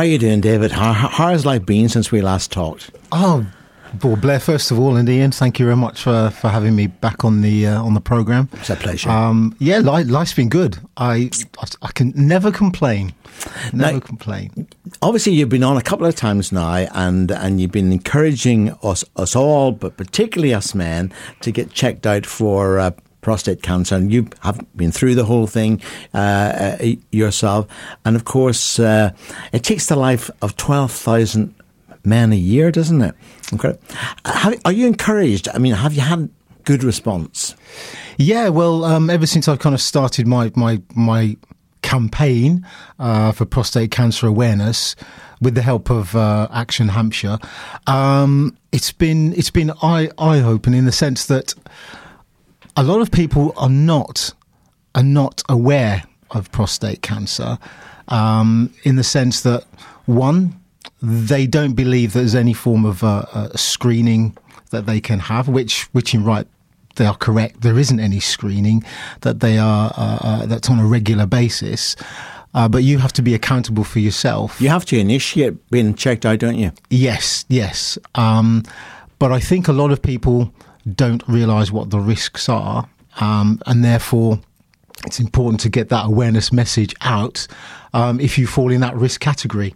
How are you doing, David? How, how has life been since we last talked? Oh, well, Blair, first of all, and Ian, thank you very much for, for having me back on the uh, on the program. It's a pleasure. Um, yeah, life, life's been good. I, I, I can never complain. Never Now- complain. Obviously, you've been on a couple of times now, and, and you've been encouraging us us all, but particularly us men, to get checked out for uh, prostate cancer. And you have been through the whole thing uh, uh, yourself. And of course, uh, it takes the life of twelve thousand men a year, doesn't it? Okay. Have, are you encouraged? I mean, have you had good response? Yeah, well, um, ever since I've kind of started my my my campaign uh, for prostate cancer awareness with the help of uh, Action Hampshire, um, it's been it's been eye eye opening in the sense that a lot of people are not are not aware of prostate cancer um, in the sense that one they don't believe there's any form of uh, uh, screening that they can have, which which in right they are correct. There isn't any screening that they are uh, uh, that's on a regular basis. Uh, but you have to be accountable for yourself. You have to initiate being checked out, don't you? Yes, yes. Um, but I think a lot of people don't realise what the risks are, um, and therefore it's important to get that awareness message out um, if you fall in that risk category.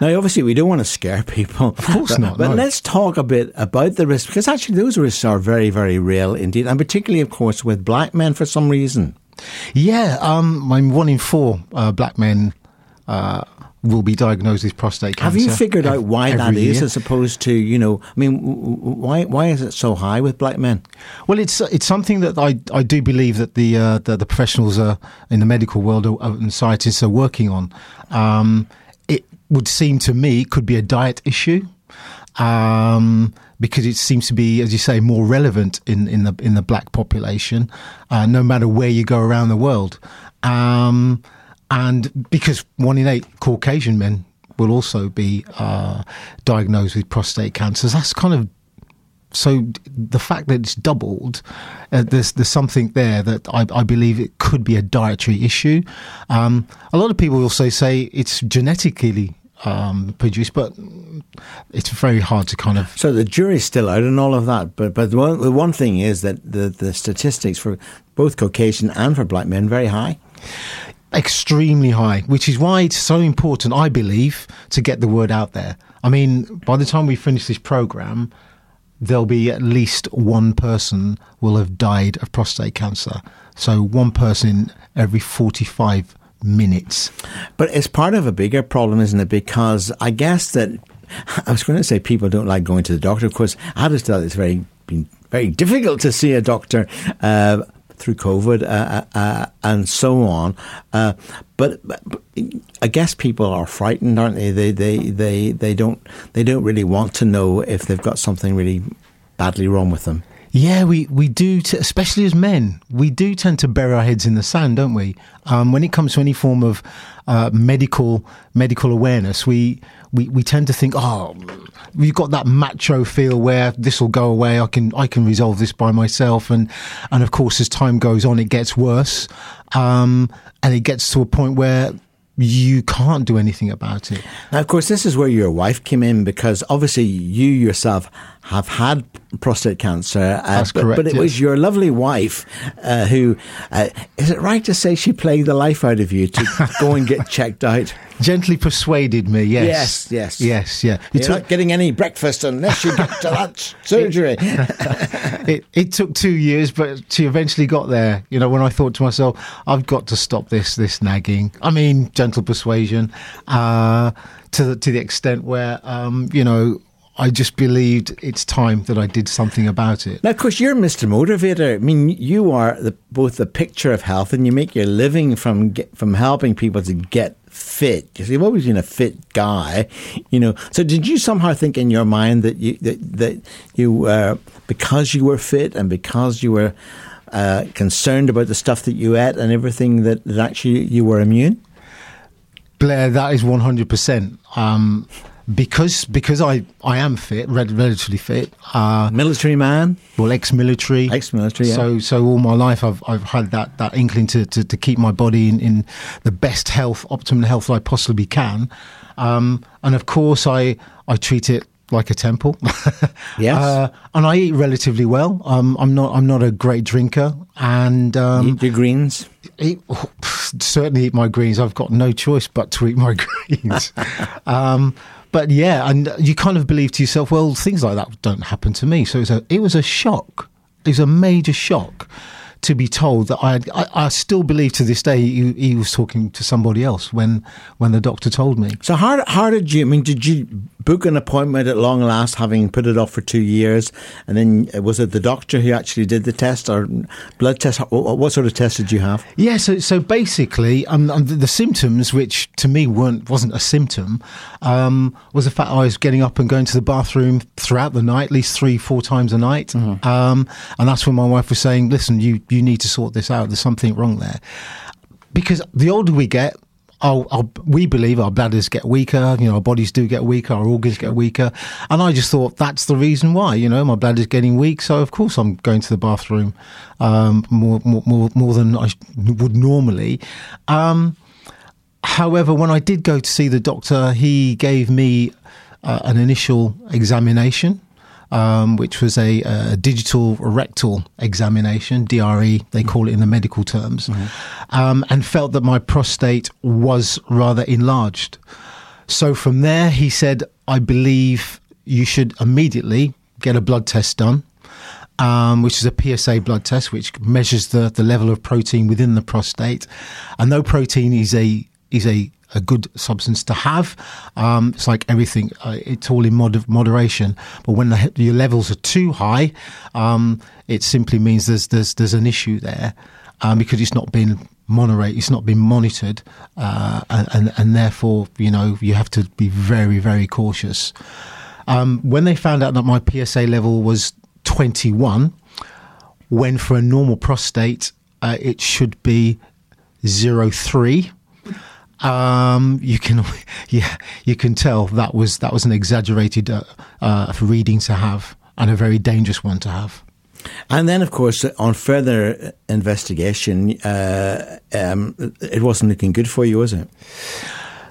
Now, obviously, we don't want to scare people. Of course but, not, But no. let's talk a bit about the risks, because actually, those risks are very, very real indeed, and particularly, of course, with black men for some reason. Yeah, um, I mean, one in four uh, black men uh, will be diagnosed with prostate cancer. Have you figured out why that is, year. as opposed to you know? I mean, why why is it so high with black men? Well, it's it's something that I, I do believe that the uh, the, the professionals are in the medical world are, and scientists are working on. Um, it would seem to me it could be a diet issue. Um, because it seems to be, as you say, more relevant in, in the in the black population, uh, no matter where you go around the world, um, and because one in eight Caucasian men will also be uh, diagnosed with prostate cancer, That's kind of so the fact that it's doubled, uh, there's there's something there that I, I believe it could be a dietary issue. Um, a lot of people also say it's genetically um, produced, but it's very hard to kind of. So the jury's still out and all of that. But but the one, the one thing is that the the statistics for both Caucasian and for black men very high. Extremely high, which is why it's so important, I believe, to get the word out there. I mean, by the time we finish this program, there'll be at least one person will have died of prostate cancer. So one person every 45 minutes. But it's part of a bigger problem, isn't it? Because I guess that I was going to say people don't like going to the doctor. Of course, I to tell it's very been very difficult to see a doctor. Uh, through COVID uh, uh, and so on, uh, but, but, but I guess people are frightened, aren't they? They they they they don't they don't really want to know if they've got something really badly wrong with them. Yeah, we, we do, t- especially as men, we do tend to bury our heads in the sand, don't we? Um, when it comes to any form of uh, medical medical awareness, we, we we tend to think, oh, we've got that macho feel where this will go away. I can I can resolve this by myself, and and of course, as time goes on, it gets worse, um, and it gets to a point where you can't do anything about it. Now, of course, this is where your wife came in because obviously you yourself have had prostate cancer. Uh, That's but, correct, But it yes. was your lovely wife uh, who, uh, is it right to say she played the life out of you to go and get checked out? Gently persuaded me, yes, Yes, yes. yes, yeah. You You're took- not getting any breakfast unless you get to that surgery. it, it took two years, but she eventually got there. You know, when I thought to myself, I've got to stop this this nagging. I mean, gentle persuasion, uh, to the, to the extent where, um, you know, I just believed it's time that I did something about it. Now, of course, you're Mr. Motivator. I mean, you are the, both the picture of health, and you make your living from get, from helping people to get fit. See, you've always been a fit guy, you know. So, did you somehow think in your mind that you that, that you uh, because you were fit and because you were uh, concerned about the stuff that you ate and everything that, that actually you were immune? Blair, that is one hundred percent. Um, because because I, I am fit, rel- relatively fit. Uh, Military man, well, ex-military, ex-military. Yeah. So, so all my life, I've I've had that, that inkling to, to, to keep my body in, in the best health, optimum health I possibly can. Um, and of course, I, I treat it like a temple. Yes. Uh, and I eat relatively well. Um, I'm not I'm not a great drinker, and um, Eat your greens. eat, oh, certainly eat my greens. I've got no choice but to eat my greens. um, but yeah, and you kind of believe to yourself, well, things like that don't happen to me. So it was a, it was a shock. It was a major shock to be told that I, I, I still believe to this day he, he was talking to somebody else when when the doctor told me. So how how did you? I mean, did you book an appointment at long last, having put it off for two years, and then uh, was it the doctor who actually did the test or blood test? What, what sort of test did you have? Yeah, so so basically, um, um, the, the symptoms, which to me weren't wasn't a symptom, um, was the fact I was getting up and going to the bathroom throughout the night, at least three, four times a night, um, and that's when my wife was saying, "Listen, you you need to sort this out. There's something wrong there," because the older we get. Our, our, we believe our bladders get weaker, you know, our bodies do get weaker, our organs get weaker. And I just thought that's the reason why, you know, my bladder's getting weak. So, of course, I'm going to the bathroom um, more, more, more, than I would normally. Um, however, when I did go to see the doctor, he gave me uh, an initial examination. Um, which was a, a digital rectal examination, DRE, they call it in the medical terms, um, and felt that my prostate was rather enlarged. So from there, he said, I believe you should immediately get a blood test done. Um, which is a PSA blood test, which measures the, the level of protein within the prostate. And though protein is a is a, a good substance to have, um, it's like everything; uh, it's all in mod- moderation. But when the, your levels are too high, um, it simply means there's there's there's an issue there um, because it's not been monorate, it's not been monitored, uh, and, and and therefore you know you have to be very very cautious. Um, when they found out that my PSA level was 21, when for a normal prostate uh, it should be 03. Um, you can, yeah, you can tell that was that was an exaggerated uh, uh, reading to have and a very dangerous one to have. And then, of course, on further investigation, uh, um, it wasn't looking good for you, was it?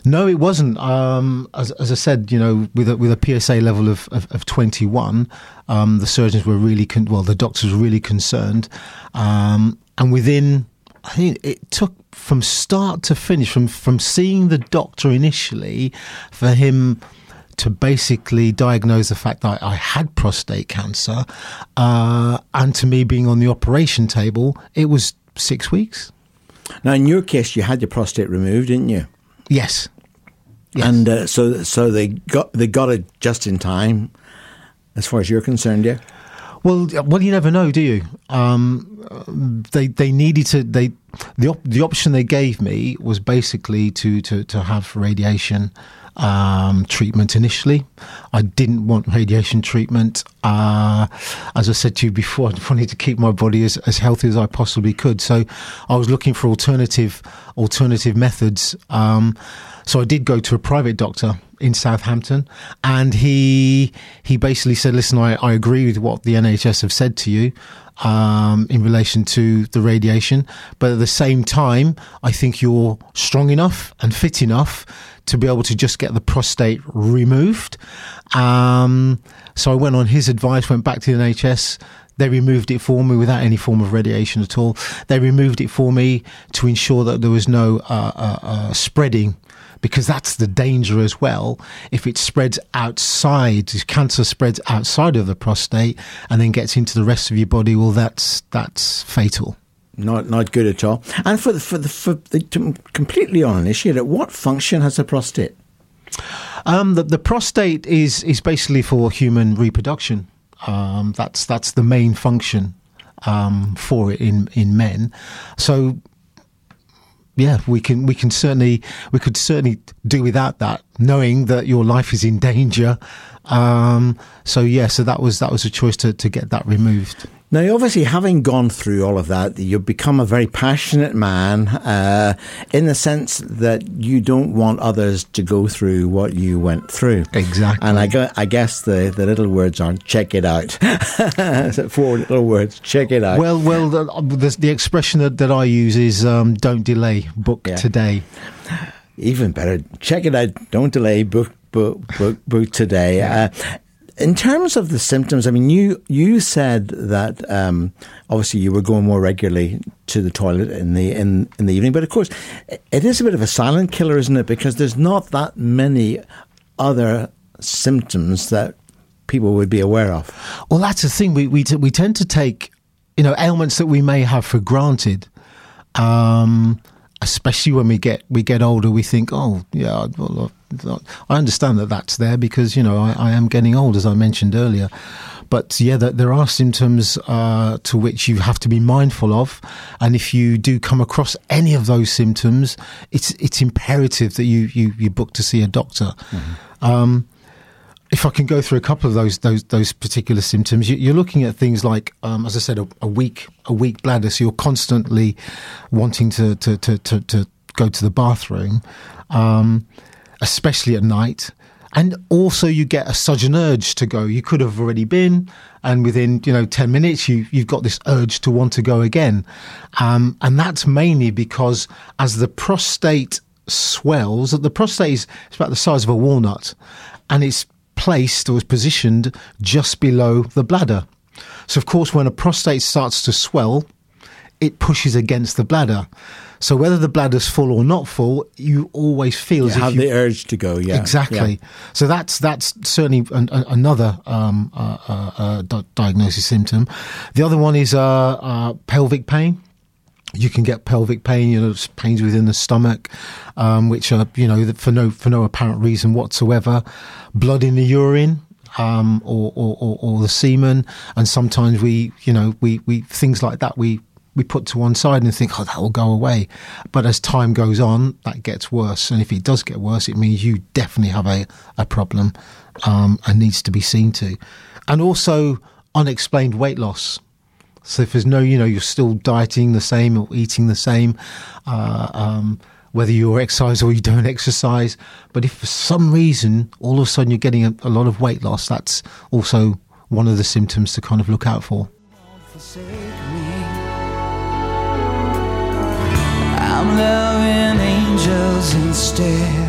No, it wasn't. Um, as, as, I said, you know, with a, with a PSA level of, of, of 21, um, the surgeons were really, con- well, the doctors were really concerned. Um, and within, I think it took from start to finish, from, from seeing the doctor initially, for him to basically diagnose the fact that I, had prostate cancer, uh, and to me being on the operation table, it was six weeks. Now, in your case, you had your prostate removed, didn't you? Yes. Yes. And uh, so, so they got they got it just in time, as far as you're concerned, yeah. Well, well, you never know, do you? Um, they they needed to they the op- the option they gave me was basically to to to have radiation um, treatment initially. I didn't want radiation treatment. Uh, as I said to you before, I wanted to keep my body as, as healthy as I possibly could. So I was looking for alternative alternative methods. Um, so I did go to a private doctor in Southampton, and he he basically said, "Listen, I, I agree with what the NHS have said to you." Um, in relation to the radiation, but at the same time, I think you're strong enough and fit enough to be able to just get the prostate removed. Um, so I went on his advice, went back to the NHS. They removed it for me without any form of radiation at all. They removed it for me to ensure that there was no uh, uh, uh, spreading because that's the danger as well. If it spreads outside, if cancer spreads outside of the prostate and then gets into the rest of your body, well, that's that's fatal. Not not good at all. And for the for the for the, to completely uninitiated, what function has the prostate? Um, the, the prostate is is basically for human reproduction. Um, that's that's the main function um, for it in in men. So yeah, we can we can certainly we could certainly do without that, knowing that your life is in danger. Um, so yeah, so that was that was a choice to to get that removed. Now, obviously, having gone through all of that, you've become a very passionate man uh, in the sense that you don't want others to go through what you went through. Exactly. And I, I guess the, the little words are check it out. Four little words, check it out. Well, well, the, the, the expression that, that I use is um, "don't delay, book Yeah. today." even better, check it out. Don't delay. Book book book, book today. Yeah. Uh, in terms of the symptoms, I mean, you you said that um, obviously you were going more regularly to the toilet in the in, in the evening, but of course, it is a bit of a silent killer, isn't it? Because there's not that many other symptoms that people would be aware of. Well, that's the thing. We we t- we tend to take you know ailments that we may have for granted. Um, especially when we get we get older, we think, oh yeah, well, I understand that that's there because you know I, I am getting old, as I mentioned earlier. But yeah, there are symptoms uh, to which you have to be mindful of, and if you do come across any of those symptoms, it's it's imperative that you you, you book to see a doctor. Mm-hmm. Um, if I can go through a couple of those those those particular symptoms, you, are looking at things like, um, as I said, a, a, weak a weak bladder. So you're constantly wanting to to to to, to go to the bathroom, um, especially at night. And also, you get a sudden urge to go. You could have already been, and within you know ten minutes, you you've got this urge to want to go again, um, and that's mainly because as the prostate swells, the prostate is about the size of a walnut, and it's placed or is positioned just below the bladder. So, of course, when a prostate starts to swell, it pushes against the bladder. So, whether the bladder's full or not full, you always feel you as have you, the urge to go. Yeah, exactly. Yeah. So that's that's certainly an, another um, uh, uh, uh, di- diagnosis symptom. The other one is uh, uh, pelvic pain you can get pelvic pain, you know, pains within the stomach, um, which are, you know, for no for no apparent reason whatsoever. Blood in the urine, um, or, or, or, or, the semen, and sometimes we, you know, we, we things like that we we put to one side and think, oh, that will go away. But as time goes on, that gets worse, and if it does get worse, it means you definitely have a a problem um, and needs to be seen to, and also unexplained weight loss. So if there's no, you know, you're still dieting the same or eating the same, uh, um, whether you're exercise or you don't exercise, but if for some reason all of a sudden you're getting a, a lot of weight loss, that's also one of the symptoms to kind of look out for. I'm loving angels instead.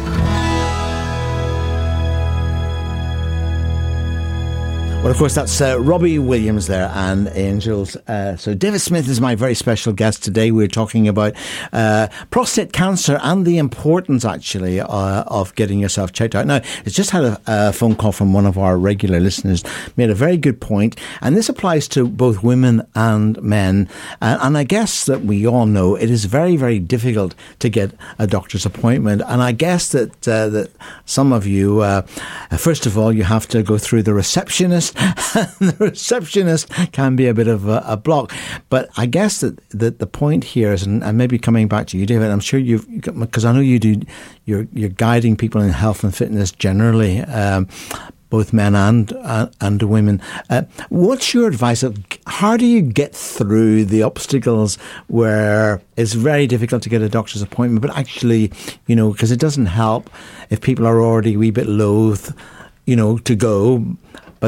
Well, of course, that's uh, Robbie Williams there and Angels. Uh, so, David Smith is my very special guest today. We're talking about uh, prostate cancer and the importance, actually, uh, of getting yourself checked out. Now, it's just had a, a, phone call from one of our regular listeners, made a very good point, and this applies to both women and men. Uh, and I guess that we all know it is very, very difficult to get a doctor's appointment. And I guess that uh, that some of you, first of all, you have to go through the receptionist the receptionist can be a bit of a, a, block. But I guess that, that the point here is, and, and maybe coming back to you, David, I'm sure you've, because I know you do, you're, you're guiding people in health and fitness generally. Um, both men and uh, and women. Uh, what's your advice? Of how do you get through the obstacles where it's very difficult to get a doctor's appointment, but actually, you know, because it doesn't help if people are already a wee bit loath, you know, to go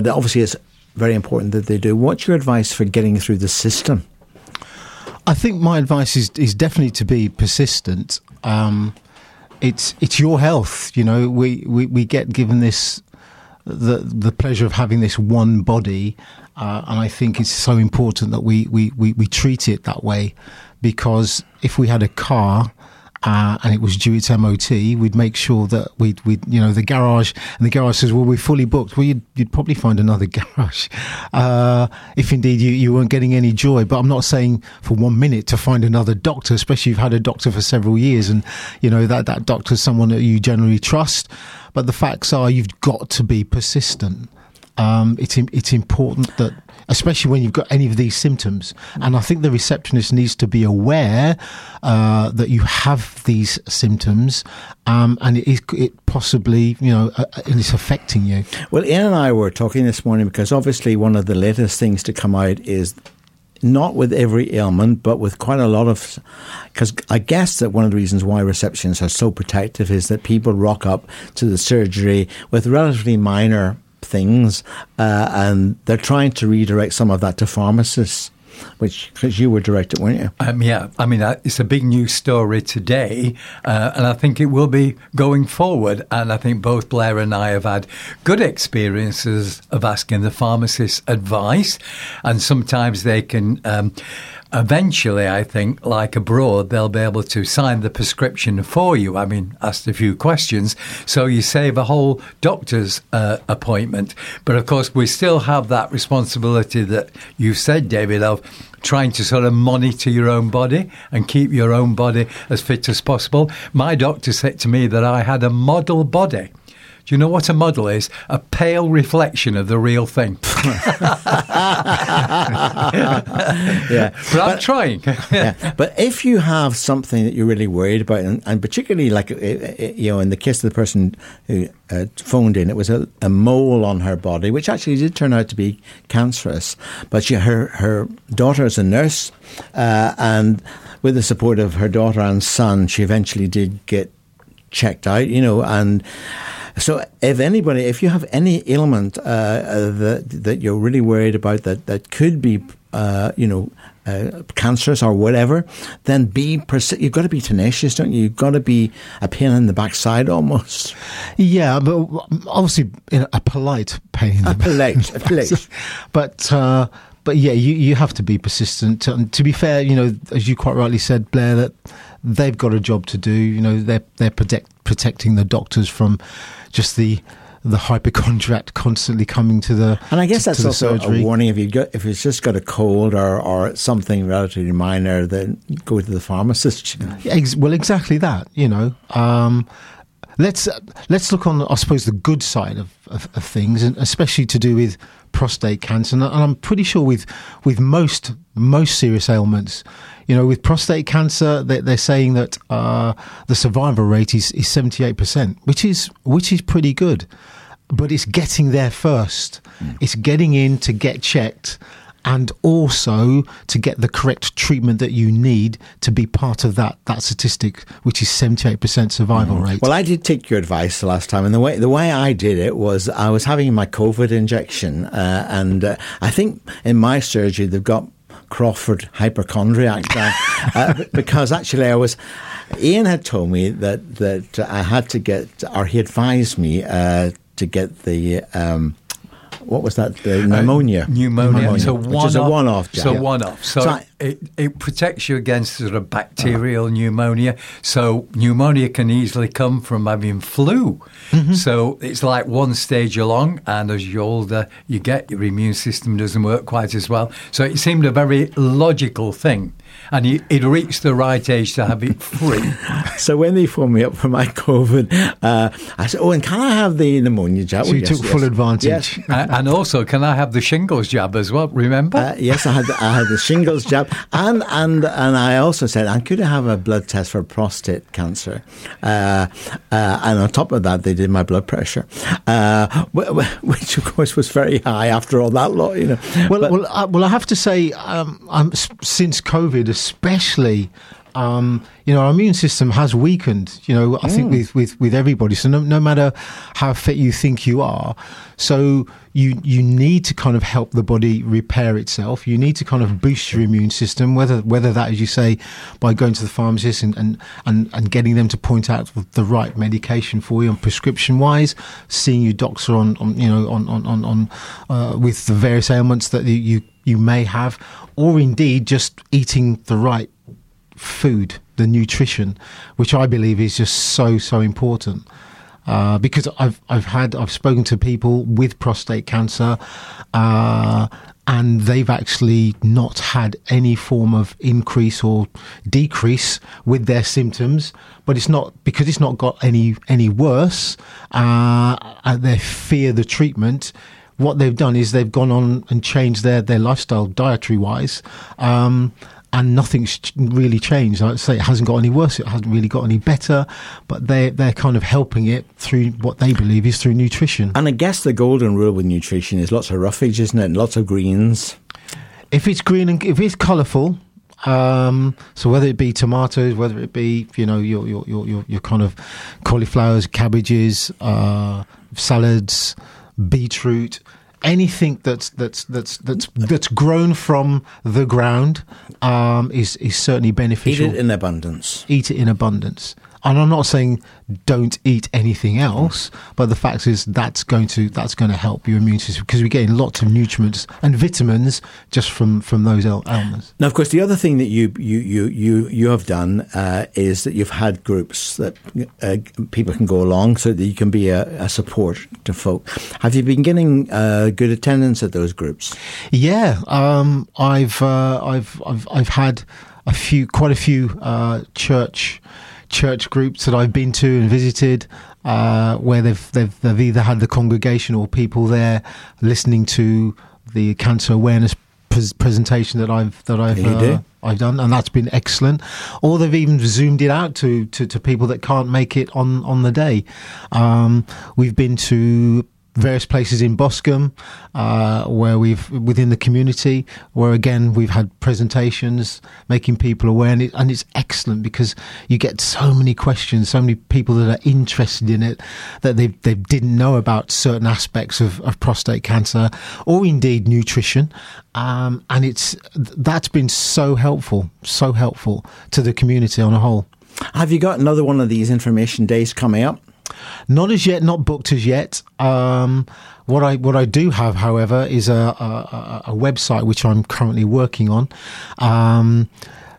but obviously it's very important that they do. What's your advice for getting through the system? I think my advice is is definitely to be persistent. Um, it's it's your health. You know, we, we, we get given this the the pleasure of having this one body, uh, and I think it's so important that we, we, we, we treat it that way, because if we had a car uh, and it was due its MOT, we'd make sure that we'd, we'd, you know, the garage, and the garage says, well, we're fully booked. Well, you'd, you'd probably find another garage uh, if indeed you, you weren't getting any joy. But I'm not saying for one minute to find another doctor, especially if you've had a doctor for several years and, you know, that, that doctor's someone that you generally trust. But the facts are you've got to be persistent. Um, it's, it's important that especially when you've got any of these symptoms. And I think the receptionist needs to be aware uh, that you have these symptoms um, and it, is, it possibly, you know, uh, uh, it's affecting you. Well, Ian and I were talking this morning because obviously one of the latest things to come out is not with every ailment, but with quite a lot of. Because I guess that one of the reasons why receptions are so protective is that people rock up to the surgery with relatively minor things, uh, and they're trying to redirect some of that to pharmacists. which because you were directed, weren't you? Um, yeah, I mean, it's a big news story today, uh, and I think it will be going forward. And I think both Blair and I have had good experiences of asking the pharmacist advice, and sometimes they can. Um, eventually, I think, like abroad, they'll be able to sign the prescription for you. I mean, asked a few questions, so you save a whole doctor's uh, appointment. But of course, we still have that responsibility that you said, David, of trying to sort of monitor your own body and keep your own body as fit as possible. My doctor said to me that I had a model body. Do you know what a model is? A pale reflection of the real thing. yeah, but I'm trying. yeah. But if you have something that you're really worried about, and, and particularly like you know, in the case of the person who uh, phoned in, it was a, a, mole on her body, which actually did turn out to be cancerous. But she, her her daughter is a nurse, uh, and with the support of her daughter and son, she eventually did get checked out. You know, and so, if anybody, if you have any ailment uh, uh, that that you're really worried about that that could be, uh, you know, uh, cancerous or whatever, then be persi- you've got to be tenacious, don't you? You've got to be a pain in the backside almost. Yeah, but obviously a polite pain. a polite, a polite. but. Uh, but yeah, you, you have to be persistent. And to be fair, you know, as you quite rightly said, Blair, that they've got a job to do. You know, they're they're protect, protecting the doctors from just the the hypochondriac constantly coming to the and I guess to, that's to also surgery. a warning if you got if it's just got a cold or, or something relatively minor, then go to the pharmacist. Well, exactly that. You know, um, let's let's look on I suppose the good side of, of, of things, and especially to do with prostate cancer. And I'm pretty sure with with most most serious ailments, you know, with prostate cancer, they're, they're saying that uh, the survival rate is, is 78%, which is, which is pretty good. But it's getting there first. Mm. It's getting in to get checked and also to get the correct treatment that you need to be part of that that statistic, which is seventy eight percent survival mm. rate. Well, I did take your advice the last time, and the way the way I did it was I was having my COVID injection, uh, and uh, I think in my surgery they've got Crawford hypochondriac uh, because actually I was. Ian had told me that that I had to get, or he advised me uh, to get the. Um, what was that? The pneumonia. Uh, pneumonia. pneumonia. So one which is a one-off. So one-off. So, so I, it, it protects you against sort of bacterial uh-huh. pneumonia. So pneumonia can easily come from having flu. Mm-hmm. So it's like one stage along, and as you're older you get, your immune system doesn't work quite as well. So it seemed a very logical thing and he, would reached the right age to have it free. so when they phoned me up for my COVID, uh, I said, "Oh, and can I have the pneumonia jab?" So you yes, took yes. full advantage. Yes. and also, can I have the shingles jab as well? Remember? Uh, yes, I had I had the shingles jab, and and and I also said, "I could I have a blood test for prostate cancer," uh, uh and on top of that, they did my blood pressure, uh, which of course was very high after all that lot, you know. Well, but, well, I, well, I have to say, um, since COVID especially um, you know, our immune system has weakened, you know, I mm. think with, with, with everybody. So no, no matter how fit you think you are, so you, you need to kind of help the body repair itself. You need to kind of boost your immune system, whether, whether that, as you say, by going to the pharmacist and, and, and, and getting them to point out the right medication for you and prescription wise, seeing your doctor on, on you know, on, on, on, on uh, with the various ailments that you, you may have, or indeed just eating the right food, the nutrition, which I believe is just so so important. Uh, because I've I've had I've spoken to people with prostate cancer, uh, and they've actually not had any form of increase or decrease with their symptoms. But it's not because it's not got any any worse. Uh, they fear the treatment what they've done is they've gone on and changed their, their lifestyle dietary wise. Um, and nothing's really changed. I'd say it hasn't got any worse. It hasn't really got any better. But they they're kind of helping it through what they believe is through nutrition. And I guess the golden rule with nutrition is lots of roughage, isn't it? Lots of greens. If it's green and if it's colourful, um, so whether it be tomatoes, whether it be you know your your your your, kind of cauliflowers, cabbages, uh, salads, beetroot, anything that's that's that's that's that's grown from the ground um, is is certainly beneficial. Eat it in abundance. Eat it in abundance. And I'm not saying don't eat anything else, but the fact is that's going to that's going to help your immune system because we're getting lots of nutrients and vitamins just from from those elements. Now, of course, the other thing that you you you you, you have done uh, is that you've had groups that uh, people can go along, so that you can be a, a support to folk. Have you been getting uh, good attendance at those groups? Yeah, um, I've uh, I've I've I've had a few, quite a few uh, church church groups that I've been to and visited, uh, where they've they've they've either had the congregation or people there listening to the cancer awareness pres- presentation that I've that I've do? I've done, and that's been excellent. Or they've even zoomed it out to, to, to people that can't make it on, on the day. Um, we've been to various places in Boscombe, uh, where we've within the community, where again we've had presentations making people aware, and, it, and it's excellent because you get so many questions, so many people that are interested in it that they they didn't know about certain aspects of, of prostate cancer or indeed nutrition, um, and it's that's been so helpful, so helpful to the community on a whole. Have you got another one of these information days coming up? Not as yet, not booked as yet. Um, what I what I do have, however, is a, a, a website which I'm currently working on. Um,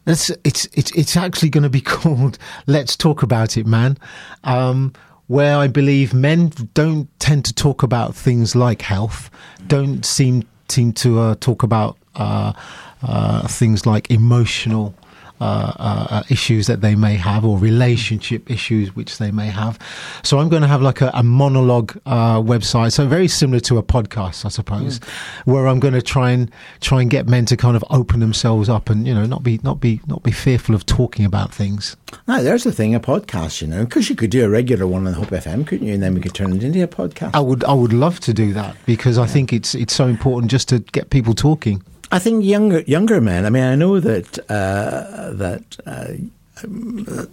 it's it's it's it's actually going to be called "Let's Talk About It, Man," um, where I believe men don't tend to talk about things like health, don't seem seem to uh, talk about uh, uh, things like emotional uh, uh, issues that they may have or relationship issues which they may have. So I'm going to have like a, a monologue uh, website, so very similar to a podcast, I suppose, where I'm going to try and try and get men to kind of open themselves up and you know not be not be not be fearful of talking about things. Ah, there's the thing, a podcast, you know, because you could do a regular one on Hope FM, couldn't you? And then we could turn it into a podcast. I would I would love to do that because I think it's it's so important just to get people talking. I think younger younger men. I mean, I know that uh, that uh,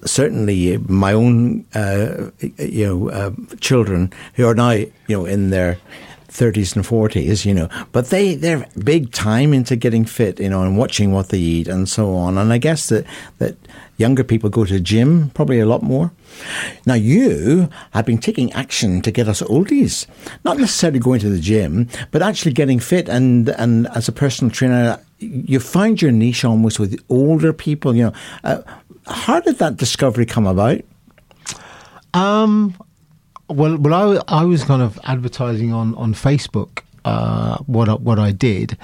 certainly my own uh, you know uh, children who are now you know in their. 30s and 40s, you know, but they, they're big time into getting fit, you know, and watching what they eat and so on. And I guess that, that younger people go to the gym probably a lot more. Now, you have been taking action to get us oldies, not necessarily going to the gym, but actually getting fit. And, and as a personal trainer, you find your niche almost with older people, you know. Uh, how did that discovery come about? Um, well, well, I, I was kind of advertising on on Facebook uh, what I, what I did,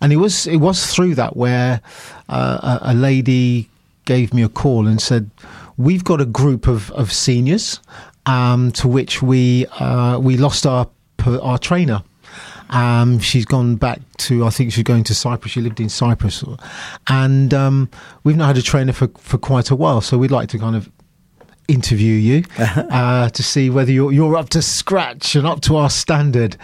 and it was it was through that where uh, a, a lady gave me a call and said, "We've got a group of of seniors, um, to which we uh, we lost our our trainer." Um, she's gone back to, I think she's going to Cyprus. She lived in Cyprus. And um, we've not had a trainer for, for quite a while. So we'd like to kind of interview you uh, to see whether you're, you're up to scratch and up to our standard.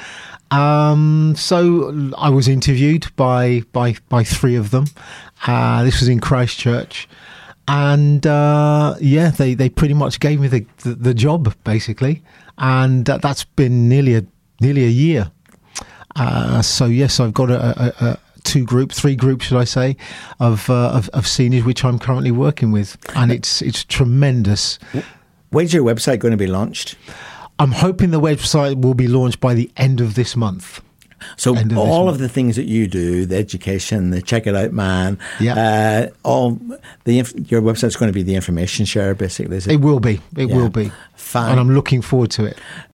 Um, so I was interviewed by, by, by three of them. Uh, this was in Christchurch. And uh, yeah, they, they pretty much gave me the, the, the job, basically. And uh, that's been nearly a, nearly a year. Uh, so yes, I've got a, a, a two groups, three groups, should I say, of, uh, of of seniors which I'm currently working with, and it's it's tremendous. When's your website going to be launched? I'm hoping the website will be launched by the end of this month. So of all month. of the things that you do, the education, the check it out man, Yeah. uh, all the inf- your website's going to be the information share, basically. Is it? It will be. It Yeah. will be. Fine. And I'm looking forward to it.